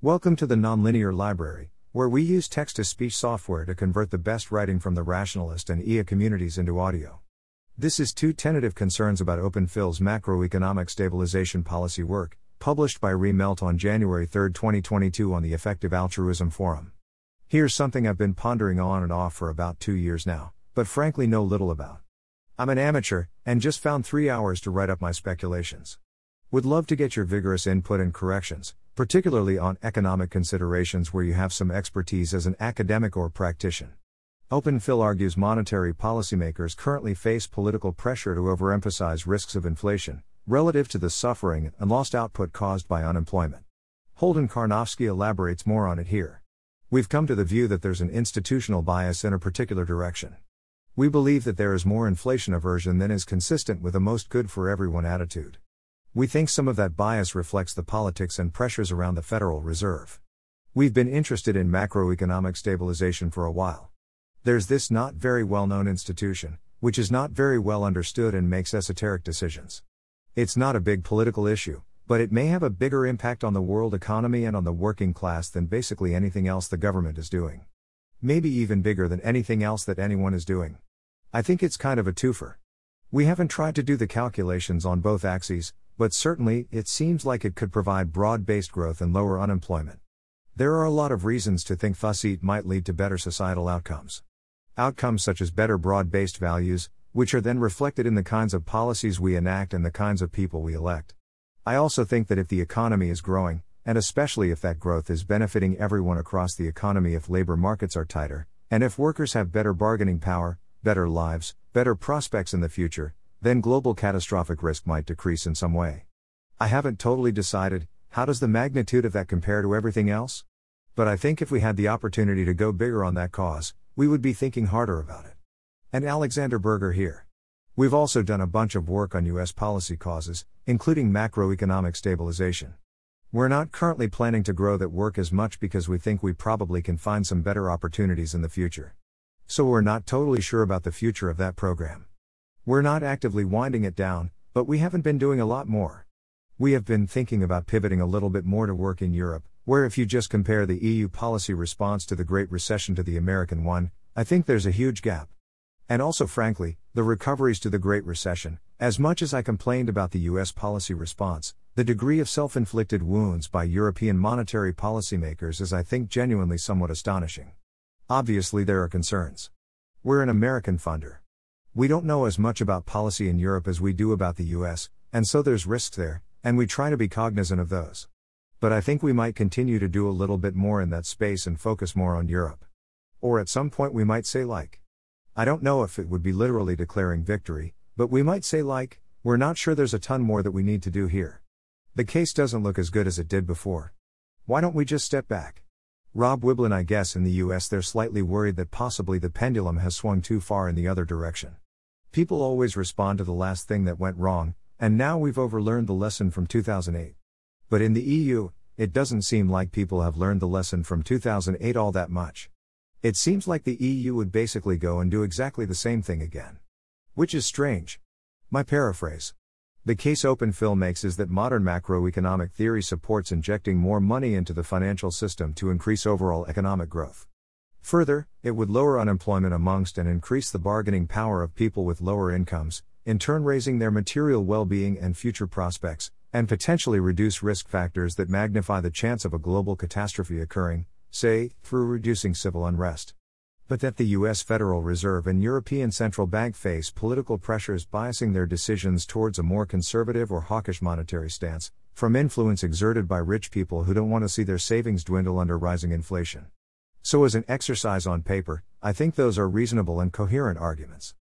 Welcome to the Nonlinear Library, where we use text to speech software to convert the best writing from the rationalist and EA communities into audio. This is two tentative concerns about OpenPhil's macroeconomic stabilization policy work, published by Remmelt on January 3, 2022 on the Effective Altruism Forum. Here's something I've been pondering on and off for about two years now, but frankly know little about. I'm an amateur, and just found three hours to write up my speculations. Would love to get your vigorous input and corrections, particularly on economic considerations where you have some expertise as an academic or practitioner. Open OpenPhil argues monetary policymakers currently face political pressure to overemphasize risks of inflation, relative to the suffering and lost output caused by unemployment. Holden Karnofsky elaborates more on it here. We've come to the view that there's an institutional bias in a particular direction. We believe that there is more inflation aversion than is consistent with a most good for everyone attitude. We think some of that bias reflects the politics and pressures around the Federal Reserve. We've been interested in macroeconomic stabilization for a while. There's this not very well known institution, which is not very well understood and makes esoteric decisions. It's not a big political issue, but it may have a bigger impact on the world economy and on the working class than basically anything else the government is doing. Maybe even bigger than anything else that anyone is doing. I think it's kind of a twofer. We haven't tried to do the calculations on both axes, but certainly, it seems like it could provide broad based growth and lower unemployment. There are a lot of reasons to think FUSEAT might lead to better societal outcomes. Outcomes such as better broad based values, which are then reflected in the kinds of policies we enact and the kinds of people we elect. I also think that if the economy is growing, and especially if that growth is benefiting everyone across the economy, if labor markets are tighter, and if workers have better bargaining power, better lives, better prospects in the future, then global catastrophic risk might decrease in some way. I haven't totally decided, how does the magnitude of that compare to everything else? But I think if we had the opportunity to go bigger on that cause, we would be thinking harder about it. And Alexander Berger here. We've also done a bunch of work on US policy causes, including macroeconomic stabilization. We're not currently planning to grow that work as much because we think we probably can find some better opportunities in the future. So we're not totally sure about the future of that program. We're not actively winding it down, but we haven't been doing a lot more. We have been thinking about pivoting a little bit more to work in Europe, where if you just compare the EU policy response to the Great Recession to the American one, I think there's a huge gap. And also, frankly, the recoveries to the Great Recession, as much as I complained about the US policy response, the degree of self inflicted wounds by European monetary policymakers is, I think, genuinely somewhat astonishing. Obviously, there are concerns. We're an American funder. We don't know as much about policy in Europe as we do about the US, and so there's risks there, and we try to be cognizant of those. But I think we might continue to do a little bit more in that space and focus more on Europe. Or at some point we might say, like, I don't know if it would be literally declaring victory, but we might say, like, we're not sure there's a ton more that we need to do here. The case doesn't look as good as it did before. Why don't we just step back? Rob Wiblin, I guess in the US they're slightly worried that possibly the pendulum has swung too far in the other direction. People always respond to the last thing that went wrong, and now we've overlearned the lesson from 2008. But in the EU, it doesn't seem like people have learned the lesson from 2008 all that much. It seems like the EU would basically go and do exactly the same thing again. Which is strange. My paraphrase. The case OpenPhil makes is that modern macroeconomic theory supports injecting more money into the financial system to increase overall economic growth. Further, it would lower unemployment amongst and increase the bargaining power of people with lower incomes, in turn raising their material well being and future prospects, and potentially reduce risk factors that magnify the chance of a global catastrophe occurring, say, through reducing civil unrest. But that the US Federal Reserve and European Central Bank face political pressures biasing their decisions towards a more conservative or hawkish monetary stance, from influence exerted by rich people who don't want to see their savings dwindle under rising inflation. So, as an exercise on paper, I think those are reasonable and coherent arguments.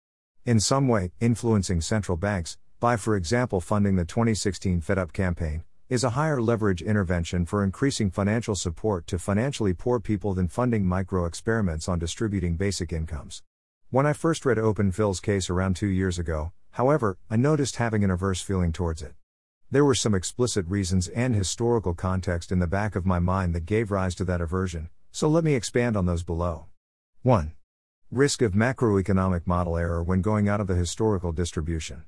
In some way, influencing central banks, by for example funding the 2016 FedUp campaign, is a higher leverage intervention for increasing financial support to financially poor people than funding micro experiments on distributing basic incomes. When I first read OpenPhil's case around two years ago, however, I noticed having an averse feeling towards it. There were some explicit reasons and historical context in the back of my mind that gave rise to that aversion, so let me expand on those below. 1. Risk of macroeconomic model error when going out of the historical distribution.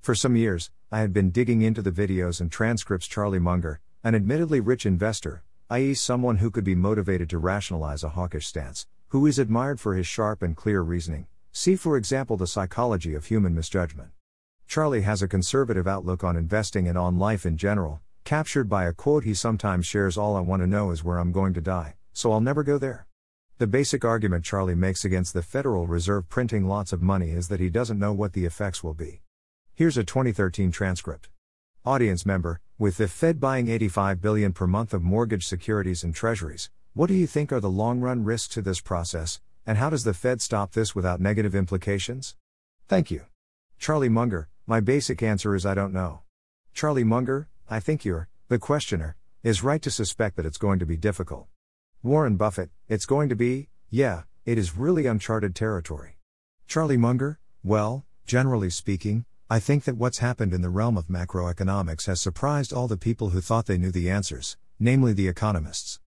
For some years, I had been digging into the videos and transcripts Charlie Munger, an admittedly rich investor, i.e., someone who could be motivated to rationalize a hawkish stance, who is admired for his sharp and clear reasoning. See, for example, the psychology of human misjudgment. Charlie has a conservative outlook on investing and on life in general, captured by a quote he sometimes shares All I want to know is where I'm going to die, so I'll never go there. The basic argument Charlie makes against the Federal Reserve printing lots of money is that he doesn't know what the effects will be. Here's a 2013 transcript. Audience member, with the Fed buying 85 billion per month of mortgage securities and treasuries, what do you think are the long-run risks to this process, and how does the Fed stop this without negative implications? Thank you. Charlie Munger, my basic answer is I don't know. Charlie Munger, I think you're, the questioner, is right to suspect that it's going to be difficult. Warren Buffett, it's going to be, yeah, it is really uncharted territory. Charlie Munger, well, generally speaking, I think that what's happened in the realm of macroeconomics has surprised all the people who thought they knew the answers, namely the economists.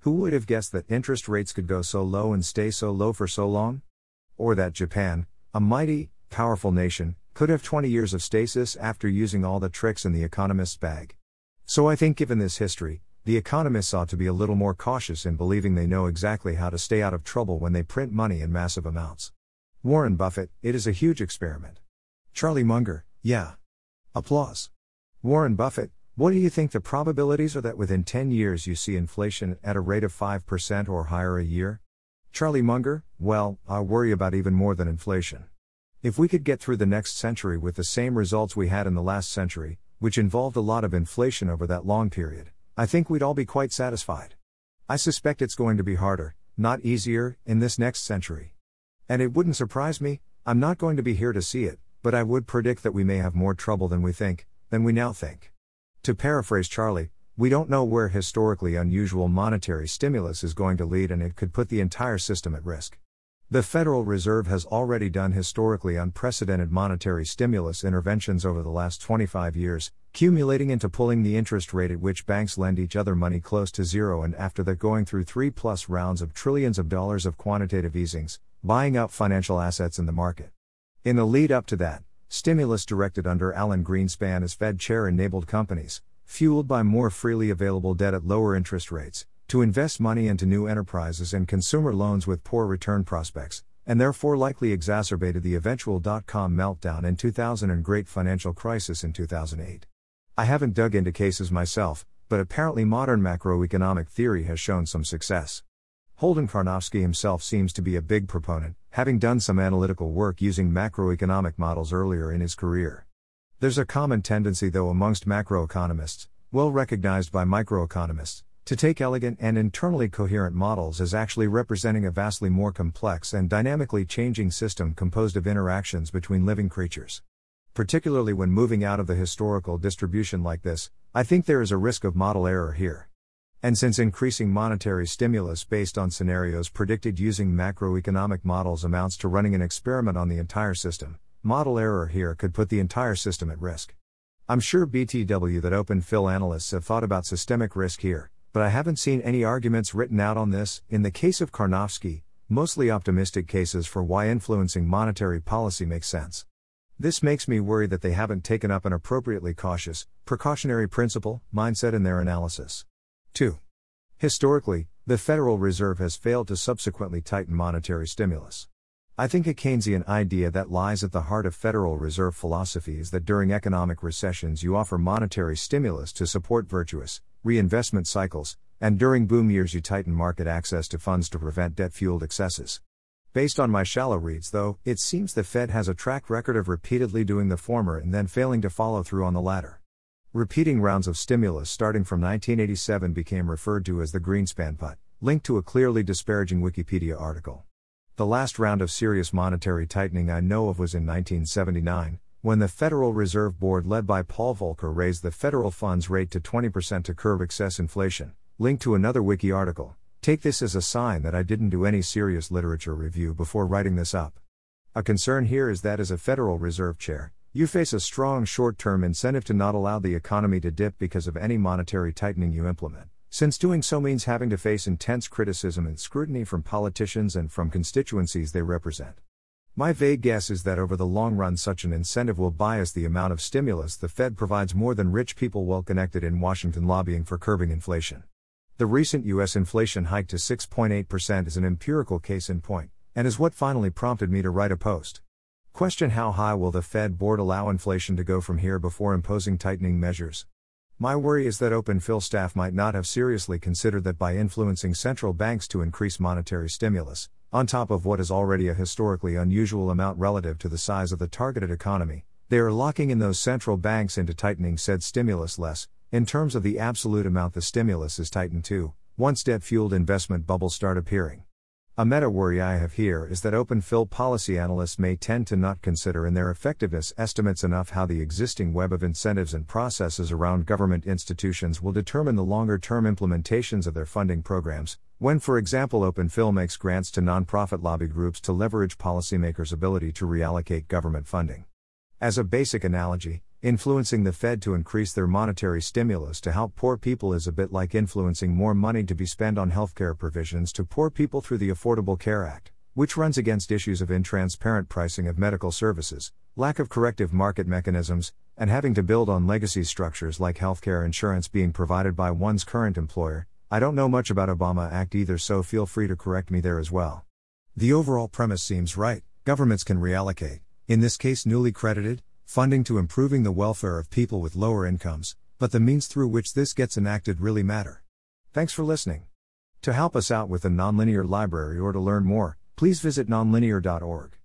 Who would have guessed that interest rates could go so low and stay so low for so long? Or that Japan, a mighty, powerful nation, could have 20 years of stasis after using all the tricks in the economist's bag. So I think, given this history, the economists ought to be a little more cautious in believing they know exactly how to stay out of trouble when they print money in massive amounts. Warren Buffett, it is a huge experiment. Charlie Munger, yeah. Applause. Warren Buffett, what do you think the probabilities are that within 10 years you see inflation at a rate of 5% or higher a year? Charlie Munger, well, I worry about even more than inflation. If we could get through the next century with the same results we had in the last century, which involved a lot of inflation over that long period, I think we'd all be quite satisfied. I suspect it's going to be harder, not easier, in this next century. And it wouldn't surprise me, I'm not going to be here to see it, but I would predict that we may have more trouble than we think, than we now think. To paraphrase Charlie, we don't know where historically unusual monetary stimulus is going to lead, and it could put the entire system at risk. The Federal Reserve has already done historically unprecedented monetary stimulus interventions over the last 25 years, cumulating into pulling the interest rate at which banks lend each other money close to zero and after that going through three plus rounds of trillions of dollars of quantitative easings, buying up financial assets in the market. In the lead up to that, stimulus directed under Alan Greenspan as Fed chair enabled companies, fueled by more freely available debt at lower interest rates, to invest money into new enterprises and consumer loans with poor return prospects, and therefore likely exacerbated the eventual dot com meltdown in 2000 and great financial crisis in 2008. I haven't dug into cases myself, but apparently modern macroeconomic theory has shown some success. Holden Karnofsky himself seems to be a big proponent, having done some analytical work using macroeconomic models earlier in his career. There's a common tendency, though, amongst macroeconomists, well recognized by microeconomists, to take elegant and internally coherent models as actually representing a vastly more complex and dynamically changing system composed of interactions between living creatures. Particularly when moving out of the historical distribution like this, I think there is a risk of model error here. And since increasing monetary stimulus based on scenarios predicted using macroeconomic models amounts to running an experiment on the entire system, model error here could put the entire system at risk. I'm sure BTW that OpenPhil analysts have thought about systemic risk here, but I haven't seen any arguments written out on this. In the case of Karnofsky, mostly optimistic cases for why influencing monetary policy makes sense. This makes me worry that they haven't taken up an appropriately cautious, precautionary principle mindset in their analysis. 2. Historically, the Federal Reserve has failed to subsequently tighten monetary stimulus. I think a Keynesian idea that lies at the heart of Federal Reserve philosophy is that during economic recessions you offer monetary stimulus to support virtuous reinvestment cycles, and during boom years you tighten market access to funds to prevent debt fueled excesses. Based on my shallow reads, though, it seems the Fed has a track record of repeatedly doing the former and then failing to follow through on the latter. Repeating rounds of stimulus starting from 1987 became referred to as the Greenspan put, linked to a clearly disparaging Wikipedia article. The last round of serious monetary tightening I know of was in 1979, when the Federal Reserve Board led by Paul Volcker raised the federal funds rate to 20% to curb excess inflation, linked to another wiki article. Take this as a sign that I didn't do any serious literature review before writing this up. A concern here is that as a Federal Reserve Chair, you face a strong short term incentive to not allow the economy to dip because of any monetary tightening you implement since doing so means having to face intense criticism and scrutiny from politicians and from constituencies they represent. My vague guess is that over the long run, such an incentive will bias the amount of stimulus the Fed provides more than rich people well connected in Washington lobbying for curbing inflation. The recent US inflation hike to 6.8% is an empirical case in point, and is what finally prompted me to write a post. Question How high will the Fed board allow inflation to go from here before imposing tightening measures? My worry is that OpenPhil staff might not have seriously considered that by influencing central banks to increase monetary stimulus, on top of what is already a historically unusual amount relative to the size of the targeted economy, they are locking in those central banks into tightening said stimulus less, in terms of the absolute amount the stimulus is tightened to, once debt fueled investment bubbles start appearing. A meta worry I have here is that OpenPhil policy analysts may tend to not consider in their effectiveness estimates enough how the existing web of incentives and processes around government institutions will determine the longer term implementations of their funding programs, when, for example, OpenPhil makes grants to nonprofit lobby groups to leverage policymakers' ability to reallocate government funding. As a basic analogy, Influencing the Fed to increase their monetary stimulus to help poor people is a bit like influencing more money to be spent on healthcare provisions to poor people through the Affordable Care Act, which runs against issues of intransparent pricing of medical services, lack of corrective market mechanisms, and having to build on legacy structures like healthcare insurance being provided by one's current employer. I don't know much about Obama Act either, so feel free to correct me there as well. The overall premise seems right governments can reallocate, in this case newly credited, funding to improving the welfare of people with lower incomes, but the means through which this gets enacted really matter. Thanks for listening. To help us out with the Nonlinear Library or to learn more, please visit nonlinear.org.